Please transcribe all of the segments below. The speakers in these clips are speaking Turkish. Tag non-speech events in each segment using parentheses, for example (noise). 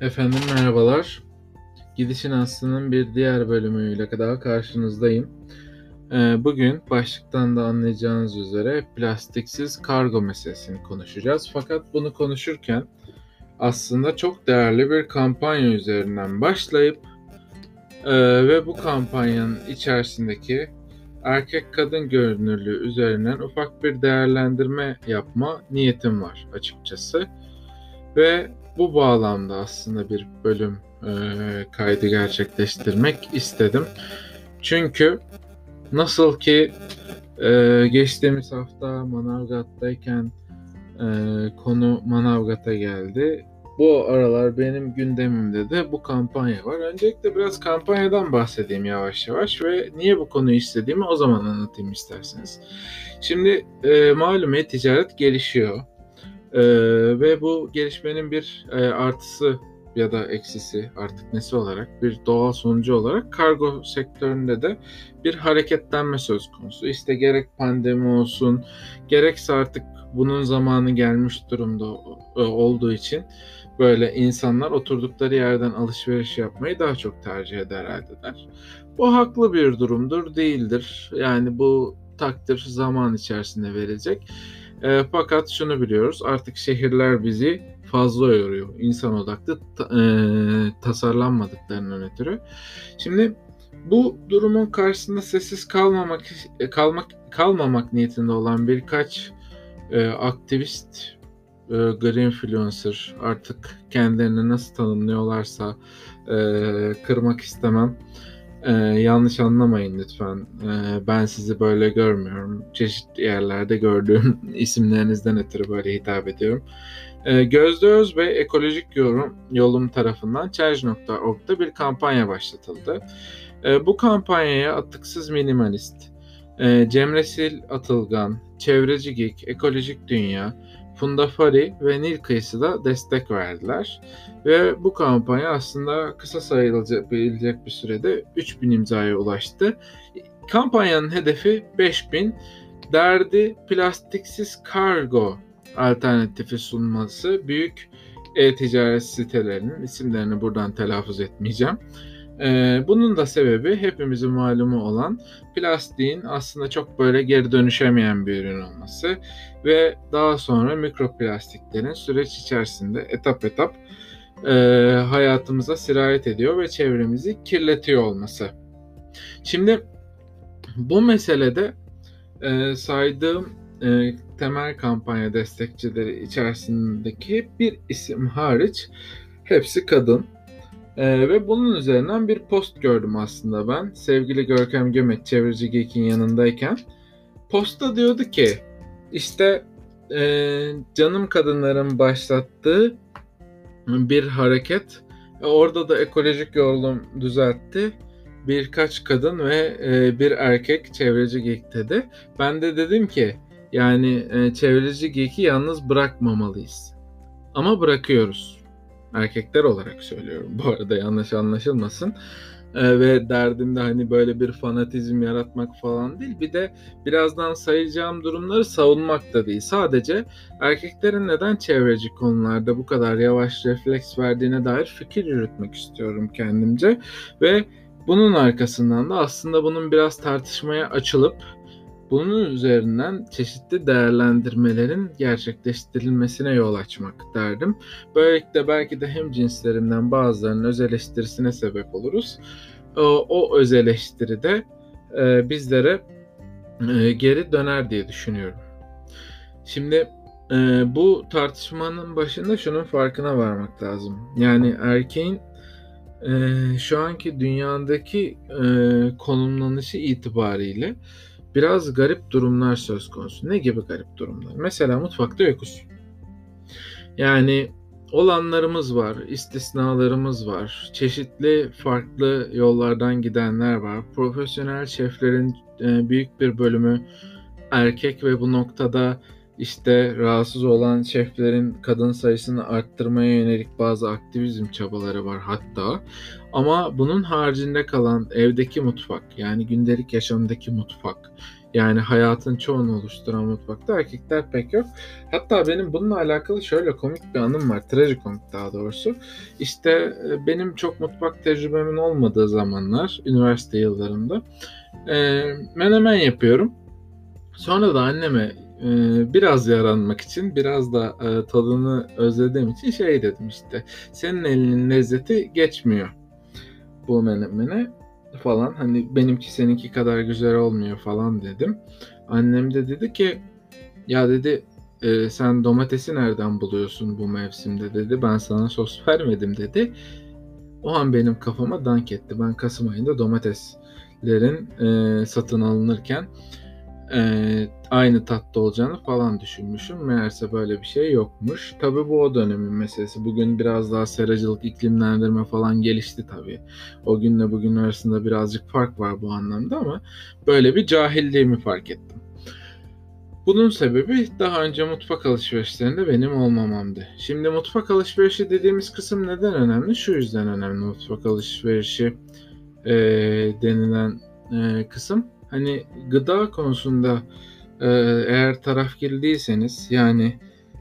Efendim merhabalar. Gidişin Aslı'nın bir diğer bölümüyle daha karşınızdayım. Ee, bugün başlıktan da anlayacağınız üzere plastiksiz kargo meselesini konuşacağız. Fakat bunu konuşurken aslında çok değerli bir kampanya üzerinden başlayıp e, ve bu kampanyanın içerisindeki erkek kadın görünürlüğü üzerinden ufak bir değerlendirme yapma niyetim var açıkçası. Ve bu bağlamda aslında bir bölüm e, kaydı gerçekleştirmek istedim. Çünkü nasıl ki e, geçtiğimiz hafta Manavgat'tayken e, konu Manavgat'a geldi. Bu aralar benim gündemimde de bu kampanya var. Öncelikle biraz kampanyadan bahsedeyim yavaş yavaş ve niye bu konuyu istediğimi o zaman anlatayım isterseniz. Şimdi e, malum e-ticaret gelişiyor ee, ve bu gelişmenin bir e, artısı ya da eksisi artık nesi olarak bir doğal sonucu olarak kargo sektöründe de bir hareketlenme söz konusu. İşte gerek pandemi olsun gerekse artık bunun zamanı gelmiş durumda e, olduğu için böyle insanlar oturdukları yerden alışveriş yapmayı daha çok tercih eder ederler. Bu haklı bir durumdur değildir. Yani bu takdir zaman içerisinde verecek. E, fakat şunu biliyoruz artık şehirler bizi fazla yoruyor. İnsan odaklı ta, e, tasarlanmadıklarından ötürü. Şimdi bu durumun karşısında sessiz kalmamak e, kalmak kalmamak niyetinde olan birkaç e, aktivist e, green influencer artık kendilerini nasıl tanımlıyorlarsa e, kırmak istemem ee, yanlış anlamayın lütfen. Ee, ben sizi böyle görmüyorum. Çeşitli yerlerde gördüğüm (laughs) isimlerinizden ötürü böyle hitap ediyorum. Ee, Gözde Özbey Ekolojik Yorum Yolum tarafından Charge.org'da bir kampanya başlatıldı. Ee, bu kampanyaya Atıksız Minimalist, e, Cemresil Atılgan, Çevreci Geek, Ekolojik Dünya, Funda Fari ve Nil Kıyısı da destek verdiler. Ve bu kampanya aslında kısa sayılabilecek bir sürede 3000 imzaya ulaştı. Kampanyanın hedefi 5000. Derdi plastiksiz kargo alternatifi sunması. Büyük e-ticaret sitelerinin isimlerini buradan telaffuz etmeyeceğim. Ee, bunun da sebebi hepimizin malumu olan plastiğin aslında çok böyle geri dönüşemeyen bir ürün olması ve daha sonra mikroplastiklerin süreç içerisinde etap etap e, hayatımıza sirayet ediyor ve çevremizi kirletiyor olması. Şimdi bu meselede e, saydığım e, temel kampanya destekçileri içerisindeki bir isim hariç hepsi kadın. Ee, ve bunun üzerinden bir post gördüm aslında ben. Sevgili Görkem Gömet çevirici Geek'in yanındayken. Posta diyordu ki işte e, canım kadınların başlattığı bir hareket. E, orada da ekolojik yolum düzeltti. Birkaç kadın ve e, bir erkek çevreci geek dedi. Ben de dedim ki yani e, çevreci geeki yalnız bırakmamalıyız. Ama bırakıyoruz erkekler olarak söylüyorum bu arada yanlış anlaşılmasın. Ee, ve derdim de hani böyle bir fanatizm yaratmak falan değil. Bir de birazdan sayacağım durumları savunmak da değil. Sadece erkeklerin neden çevreci konularda bu kadar yavaş refleks verdiğine dair fikir yürütmek istiyorum kendimce. Ve bunun arkasından da aslında bunun biraz tartışmaya açılıp bunun üzerinden çeşitli değerlendirmelerin gerçekleştirilmesine yol açmak derdim. Böylelikle belki de hem cinslerimden bazılarının öz eleştirisine sebep oluruz. O, o öz eleştiri de e, bizlere e, geri döner diye düşünüyorum. Şimdi e, bu tartışmanın başında şunun farkına varmak lazım. Yani erkeğin şu anki dünyadaki konumlanışı itibariyle biraz garip durumlar söz konusu. Ne gibi garip durumlar? Mesela mutfakta yokuz. Yani olanlarımız var, istisnalarımız var. Çeşitli farklı yollardan gidenler var. Profesyonel şeflerin e, büyük bir bölümü erkek ve bu noktada işte rahatsız olan şeflerin kadın sayısını arttırmaya yönelik bazı aktivizm çabaları var hatta. Ama bunun haricinde kalan evdeki mutfak yani gündelik yaşamdaki mutfak Yani hayatın çoğunu oluşturan mutfakta erkekler pek yok. Hatta benim bununla alakalı şöyle komik bir anım var. Trajikomik daha doğrusu. İşte e, benim çok mutfak tecrübemin olmadığı zamanlar, üniversite yıllarımda e, menemen yapıyorum. Sonra da anneme e, biraz yaranmak için, biraz da e, tadını özlediğim için şey dedim işte. Senin elinin lezzeti geçmiyor bu menemene falan. Hani benimki seninki kadar güzel olmuyor falan dedim. Annem de dedi ki ya dedi e, sen domatesi nereden buluyorsun bu mevsimde dedi. Ben sana sos vermedim dedi. O an benim kafama dank etti. Ben Kasım ayında domateslerin e, satın alınırken e, aynı tatta olacağını falan düşünmüşüm. Meğerse böyle bir şey yokmuş. Tabi bu o dönemin meselesi. Bugün biraz daha seracılık, iklimlendirme falan gelişti tabi. O günle bugün arasında birazcık fark var bu anlamda ama böyle bir cahilliğimi fark ettim. Bunun sebebi daha önce mutfak alışverişlerinde benim olmamamdı. Şimdi mutfak alışverişi dediğimiz kısım neden önemli? Şu yüzden önemli mutfak alışverişi e, denilen e, kısım hani gıda konusunda e, eğer tarafgir değilseniz yani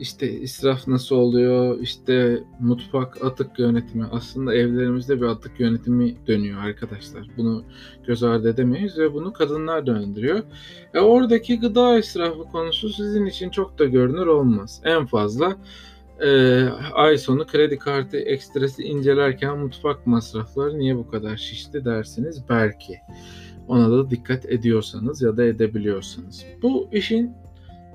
işte israf nasıl oluyor, işte mutfak atık yönetimi aslında evlerimizde bir atık yönetimi dönüyor arkadaşlar. Bunu göz ardı edemeyiz ve bunu kadınlar döndürüyor. E oradaki gıda israfı konusu sizin için çok da görünür olmaz. En fazla e, ay sonu kredi kartı ekstresi incelerken mutfak masrafları niye bu kadar şişti dersiniz belki. Ona da dikkat ediyorsanız ya da edebiliyorsanız. Bu işin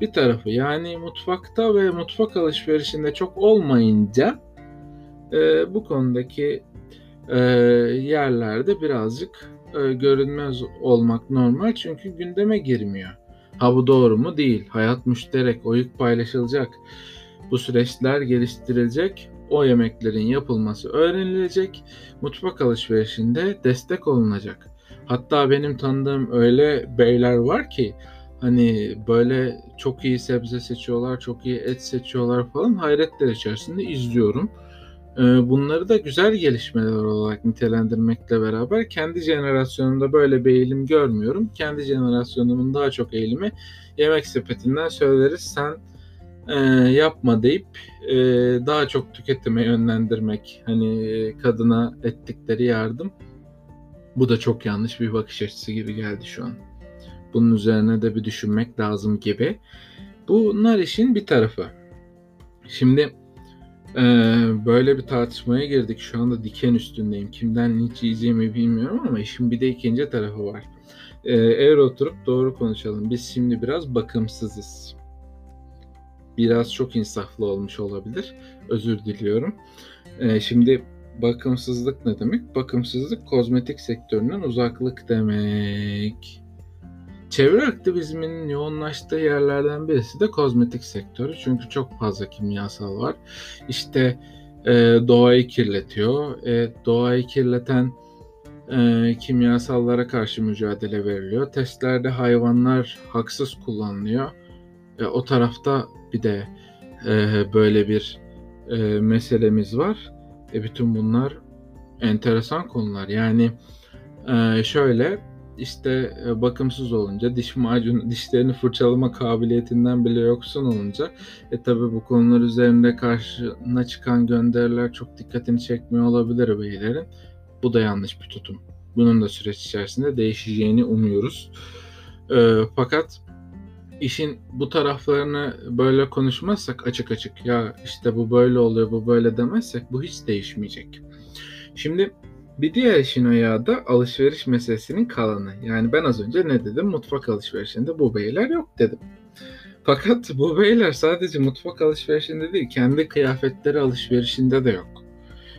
bir tarafı yani mutfakta ve mutfak alışverişinde çok olmayınca e, bu konudaki e, yerlerde birazcık e, görünmez olmak normal çünkü gündeme girmiyor. Ha bu doğru mu? Değil. Hayat müşterek, o yük paylaşılacak. Bu süreçler geliştirilecek. O yemeklerin yapılması öğrenilecek. Mutfak alışverişinde destek olunacak. Hatta benim tanıdığım öyle beyler var ki hani böyle çok iyi sebze seçiyorlar, çok iyi et seçiyorlar falan hayretler içerisinde izliyorum. Ee, bunları da güzel gelişmeler olarak nitelendirmekle beraber kendi jenerasyonumda böyle bir eğilim görmüyorum. Kendi jenerasyonumun daha çok eğilimi yemek sepetinden söyleriz sen e, yapma deyip e, daha çok tüketime yönlendirmek hani kadına ettikleri yardım bu da çok yanlış bir bakış açısı gibi geldi şu an. Bunun üzerine de bir düşünmek lazım gibi. Bunlar işin bir tarafı. Şimdi e, böyle bir tartışmaya girdik. Şu anda diken üstündeyim. Kimden hiç yiyeceğimi bilmiyorum ama işin bir de ikinci tarafı var. E, eğer oturup doğru konuşalım. Biz şimdi biraz bakımsızız. Biraz çok insaflı olmuş olabilir. Özür diliyorum. E, şimdi Bakımsızlık ne demek? Bakımsızlık kozmetik sektöründen uzaklık demek. Çevre aktivizminin yoğunlaştığı yerlerden birisi de kozmetik sektörü. Çünkü çok fazla kimyasal var. İşte e, doğayı kirletiyor. E, doğayı kirleten e, kimyasallara karşı mücadele veriliyor. Testlerde hayvanlar haksız kullanılıyor. E, o tarafta bir de e, böyle bir e, meselemiz var. E bütün bunlar enteresan konular. Yani e, şöyle işte e, bakımsız olunca diş macunu (laughs) dişlerini fırçalama kabiliyetinden bile yoksun olunca e tabi bu konular üzerinde karşına çıkan gönderiler çok dikkatini çekmiyor olabilir beylerin. Bu da yanlış bir tutum. Bunun da süreç içerisinde değişeceğini umuyoruz. E, fakat işin bu taraflarını böyle konuşmazsak açık açık ya işte bu böyle oluyor bu böyle demezsek bu hiç değişmeyecek. Şimdi bir diğer işin ayağı da alışveriş meselesinin kalanı. Yani ben az önce ne dedim? Mutfak alışverişinde bu beyler yok dedim. Fakat bu beyler sadece mutfak alışverişinde değil, kendi kıyafetleri alışverişinde de yok.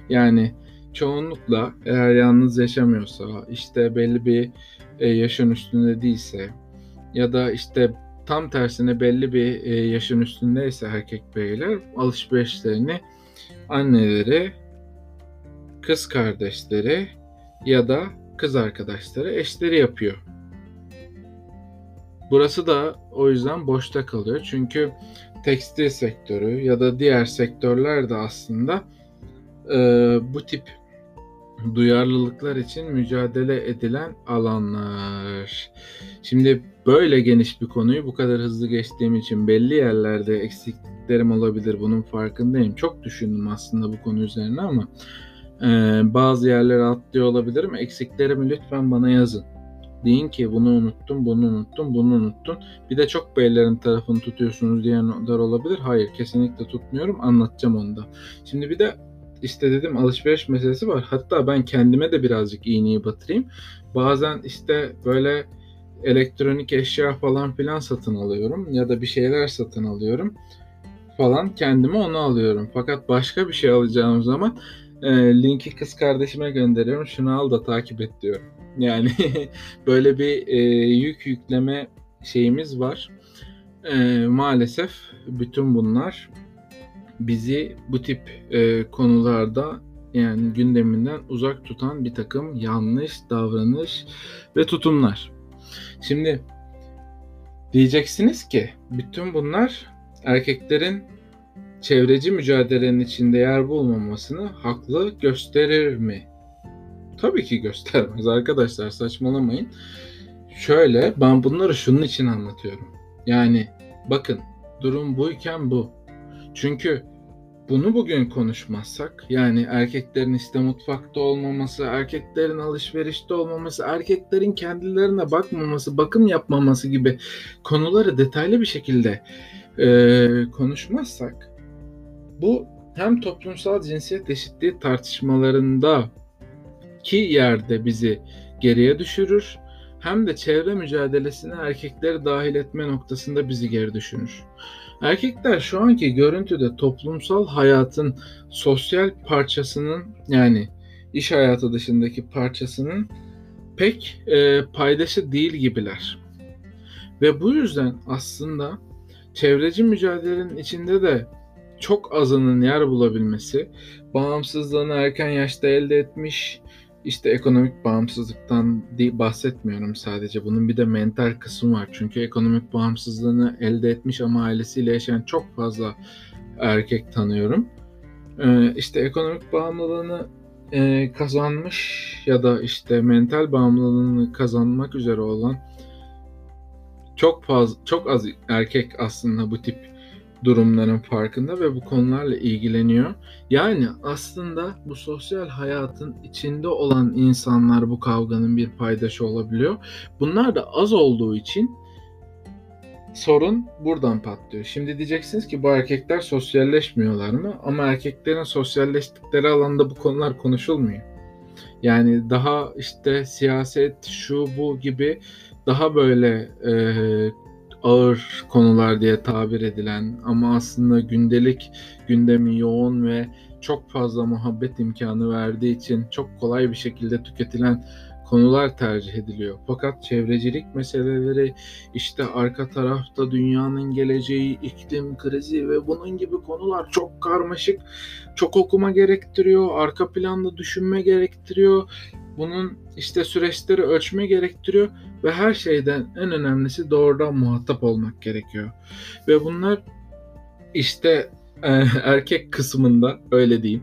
Yani çoğunlukla eğer yalnız yaşamıyorsa, işte belli bir e, yaşın üstünde değilse ya da işte Tam tersine belli bir e, yaşın üstündeyse erkek beyler alışverişlerini anneleri, kız kardeşleri ya da kız arkadaşları, eşleri yapıyor. Burası da o yüzden boşta kalıyor. Çünkü tekstil sektörü ya da diğer sektörler de aslında e, bu tip duyarlılıklar için mücadele edilen alanlar. Şimdi böyle geniş bir konuyu bu kadar hızlı geçtiğim için belli yerlerde eksikliklerim olabilir. Bunun farkındayım. Çok düşündüm aslında bu konu üzerine ama e, bazı yerlere atlıyor olabilirim. Eksiklerimi lütfen bana yazın. Deyin ki bunu unuttum, bunu unuttum, bunu unuttum. Bir de çok beylerin tarafını tutuyorsunuz diyenler olabilir. Hayır kesinlikle tutmuyorum. Anlatacağım onu da. Şimdi bir de işte dedim alışveriş meselesi var. Hatta ben kendime de birazcık iğneyi batırayım. Bazen işte böyle elektronik eşya falan filan satın alıyorum ya da bir şeyler satın alıyorum falan kendime onu alıyorum. Fakat başka bir şey alacağım zaman e, linki kız kardeşime gönderiyorum. Şunu al da takip et diyorum. Yani (laughs) böyle bir e, yük yükleme şeyimiz var. E, maalesef bütün bunlar bizi bu tip e, konularda yani gündeminden uzak tutan bir takım yanlış davranış ve tutumlar. Şimdi diyeceksiniz ki bütün bunlar erkeklerin çevreci mücadelenin içinde yer bulmamasını haklı gösterir mi? Tabii ki göstermez arkadaşlar saçmalamayın. Şöyle ben bunları şunun için anlatıyorum. Yani bakın durum buyken bu. Çünkü bunu bugün konuşmazsak yani erkeklerin işte mutfakta olmaması, erkeklerin alışverişte olmaması, erkeklerin kendilerine bakmaması, bakım yapmaması gibi konuları detaylı bir şekilde e, konuşmazsak bu hem toplumsal cinsiyet eşitliği tartışmalarında ki yerde bizi geriye düşürür hem de çevre mücadelesine erkekleri dahil etme noktasında bizi geri düşürür. Erkekler şu anki görüntüde toplumsal hayatın sosyal parçasının yani iş hayatı dışındaki parçasının pek e, paydaşı değil gibiler. Ve bu yüzden aslında çevreci mücadelenin içinde de çok azının yer bulabilmesi, bağımsızlığını erken yaşta elde etmiş, işte ekonomik bağımsızlıktan bahsetmiyorum sadece. Bunun bir de mental kısmı var. Çünkü ekonomik bağımsızlığını elde etmiş ama ailesiyle yaşayan çok fazla erkek tanıyorum. Ee, işte ekonomik bağımlılığını e, kazanmış ya da işte mental bağımlılığını kazanmak üzere olan çok fazla çok az erkek aslında bu tip durumların farkında ve bu konularla ilgileniyor. Yani aslında bu sosyal hayatın içinde olan insanlar bu kavganın bir paydaşı olabiliyor. Bunlar da az olduğu için sorun buradan patlıyor. Şimdi diyeceksiniz ki bu erkekler sosyalleşmiyorlar mı? Ama erkeklerin sosyalleştikleri alanda bu konular konuşulmuyor. Yani daha işte siyaset, şu bu gibi daha böyle e, ağır konular diye tabir edilen ama aslında gündelik gündemi yoğun ve çok fazla muhabbet imkanı verdiği için çok kolay bir şekilde tüketilen konular tercih ediliyor. Fakat çevrecilik meseleleri, işte arka tarafta dünyanın geleceği, iklim krizi ve bunun gibi konular çok karmaşık, çok okuma gerektiriyor, arka planda düşünme gerektiriyor. Bunun işte süreçleri ölçme gerektiriyor ve her şeyden en önemlisi doğrudan muhatap olmak gerekiyor. Ve bunlar işte e, (laughs) erkek kısmında öyle diyeyim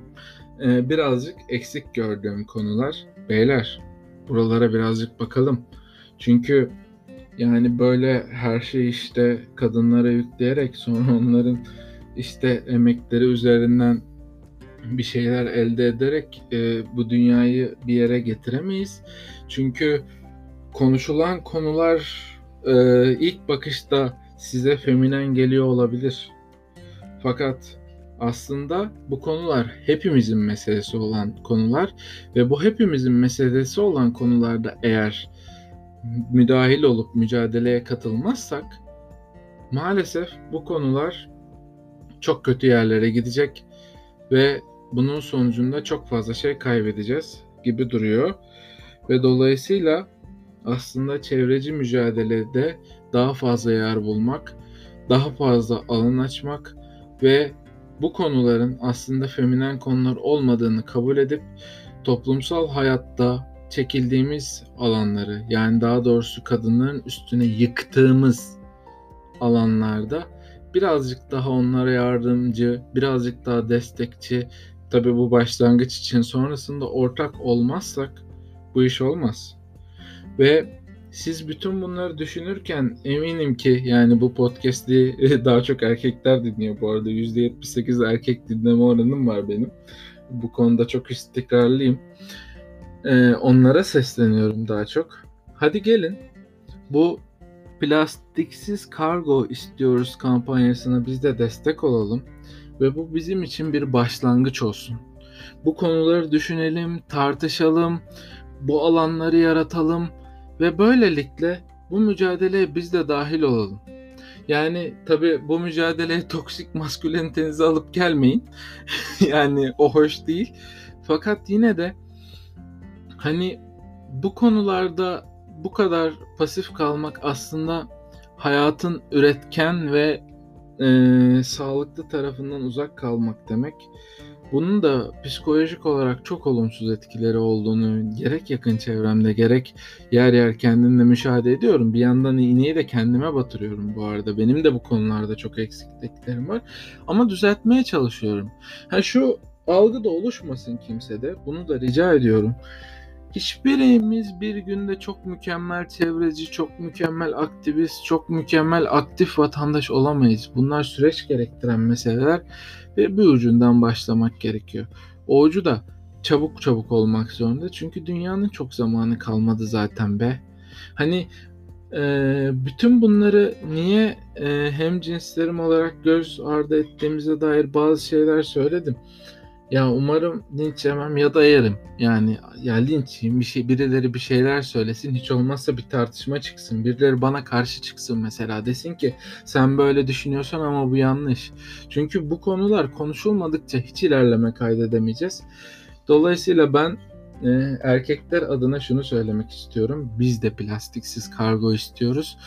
e, birazcık eksik gördüğüm konular. Beyler buralara birazcık bakalım. Çünkü yani böyle her şeyi işte kadınlara yükleyerek sonra onların işte emekleri üzerinden bir şeyler elde ederek e, bu dünyayı bir yere getiremeyiz. Çünkü konuşulan konular e, ilk bakışta size feminen geliyor olabilir. Fakat aslında bu konular hepimizin meselesi olan konular ve bu hepimizin meselesi olan konularda eğer müdahil olup mücadeleye katılmazsak maalesef bu konular çok kötü yerlere gidecek ve bunun sonucunda çok fazla şey kaybedeceğiz gibi duruyor. Ve dolayısıyla aslında çevreci mücadelede daha fazla yer bulmak, daha fazla alan açmak ve bu konuların aslında feminen konular olmadığını kabul edip toplumsal hayatta çekildiğimiz alanları yani daha doğrusu kadınların üstüne yıktığımız alanlarda birazcık daha onlara yardımcı, birazcık daha destekçi, Tabii bu başlangıç için sonrasında ortak olmazsak bu iş olmaz. Ve siz bütün bunları düşünürken eminim ki yani bu podcast'i (laughs) daha çok erkekler dinliyor bu arada. %78 erkek dinleme oranım var benim. Bu konuda çok istikrarlıyım. Ee, onlara sesleniyorum daha çok. Hadi gelin bu plastiksiz kargo istiyoruz kampanyasına biz de destek olalım ve bu bizim için bir başlangıç olsun. Bu konuları düşünelim, tartışalım, bu alanları yaratalım ve böylelikle bu mücadeleye biz de dahil olalım. Yani tabi bu mücadeleye (laughs) toksik maskülenitenizi alıp gelmeyin. (laughs) yani o hoş değil. Fakat yine de hani bu konularda bu kadar pasif kalmak aslında hayatın üretken ve e, sağlıklı tarafından uzak kalmak demek. Bunun da psikolojik olarak çok olumsuz etkileri olduğunu gerek yakın çevremde gerek yer yer kendimle müşahede ediyorum. Bir yandan iğneyi de kendime batırıyorum bu arada. Benim de bu konularda çok eksikliklerim var. Ama düzeltmeye çalışıyorum. Ha şu algı da oluşmasın kimsede. Bunu da rica ediyorum. Hiçbirimiz bir günde çok mükemmel çevreci, çok mükemmel aktivist, çok mükemmel aktif vatandaş olamayız. Bunlar süreç gerektiren meseleler ve bir ucundan başlamak gerekiyor. O ucu da çabuk çabuk olmak zorunda. Çünkü dünyanın çok zamanı kalmadı zaten be. Hani e, bütün bunları niye e, hem cinslerim olarak göz ardı ettiğimize dair bazı şeyler söyledim. Ya umarım linç yemem ya da yerim. Yani ya linç bir şey birileri bir şeyler söylesin hiç olmazsa bir tartışma çıksın. Birileri bana karşı çıksın mesela desin ki sen böyle düşünüyorsan ama bu yanlış. Çünkü bu konular konuşulmadıkça hiç ilerleme kaydedemeyeceğiz. Dolayısıyla ben e, erkekler adına şunu söylemek istiyorum. Biz de plastiksiz kargo istiyoruz.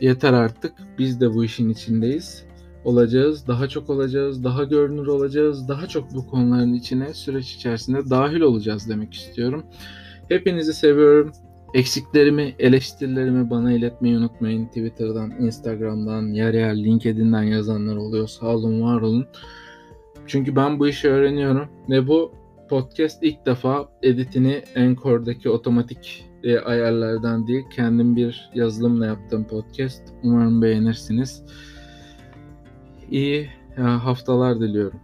Yeter artık. Biz de bu işin içindeyiz olacağız, daha çok olacağız, daha görünür olacağız, daha çok bu konuların içine süreç içerisinde dahil olacağız demek istiyorum. Hepinizi seviyorum. Eksiklerimi, eleştirilerimi bana iletmeyi unutmayın. Twitter'dan, Instagram'dan, yer yer LinkedIn'den yazanlar oluyor. Sağ olun, var olun. Çünkü ben bu işi öğreniyorum ve bu podcast ilk defa editini Anchor'daki otomatik e, ayarlardan değil, kendim bir yazılımla yaptığım podcast. Umarım beğenirsiniz iyi haftalar diliyorum.